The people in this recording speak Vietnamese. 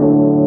Música